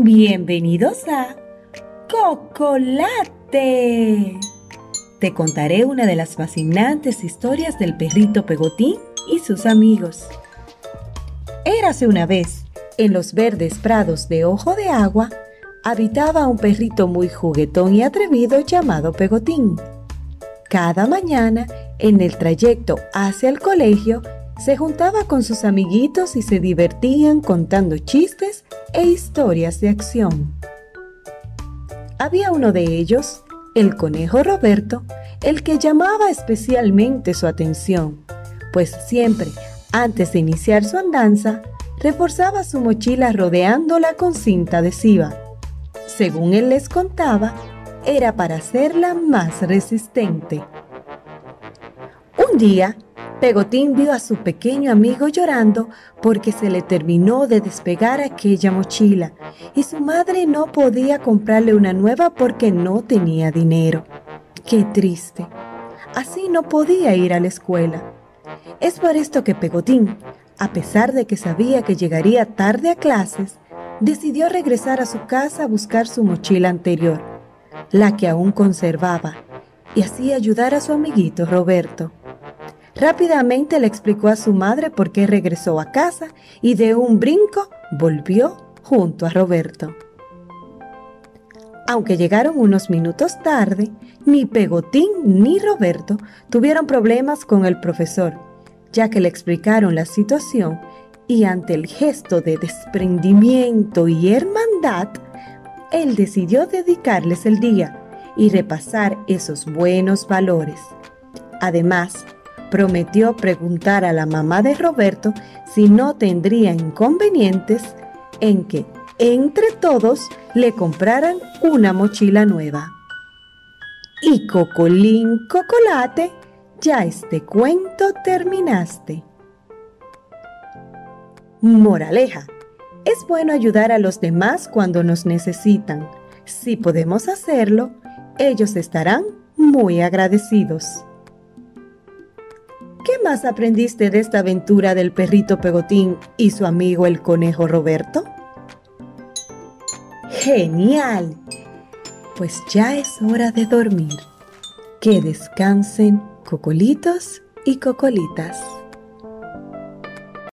Bienvenidos a Cocolate. Te contaré una de las fascinantes historias del perrito Pegotín y sus amigos. Érase una vez, en los verdes prados de Ojo de Agua, habitaba un perrito muy juguetón y atrevido llamado Pegotín. Cada mañana, en el trayecto hacia el colegio, se juntaba con sus amiguitos y se divertían contando chistes e historias de acción. Había uno de ellos, el conejo Roberto, el que llamaba especialmente su atención, pues siempre, antes de iniciar su andanza, reforzaba su mochila rodeándola con cinta adhesiva. Según él les contaba, era para hacerla más resistente. Un día, Pegotín vio a su pequeño amigo llorando porque se le terminó de despegar aquella mochila y su madre no podía comprarle una nueva porque no tenía dinero. Qué triste. Así no podía ir a la escuela. Es por esto que Pegotín, a pesar de que sabía que llegaría tarde a clases, decidió regresar a su casa a buscar su mochila anterior, la que aún conservaba, y así ayudar a su amiguito Roberto. Rápidamente le explicó a su madre por qué regresó a casa y de un brinco volvió junto a Roberto. Aunque llegaron unos minutos tarde, ni Pegotín ni Roberto tuvieron problemas con el profesor, ya que le explicaron la situación y ante el gesto de desprendimiento y hermandad, él decidió dedicarles el día y repasar esos buenos valores. Además, prometió preguntar a la mamá de Roberto si no tendría inconvenientes en que entre todos le compraran una mochila nueva. Y Cocolín Cocolate, ya este cuento terminaste. Moraleja. Es bueno ayudar a los demás cuando nos necesitan. Si podemos hacerlo, ellos estarán muy agradecidos. ¿Qué más aprendiste de esta aventura del perrito Pegotín y su amigo el conejo Roberto? ¡Genial! Pues ya es hora de dormir. Que descansen cocolitos y cocolitas.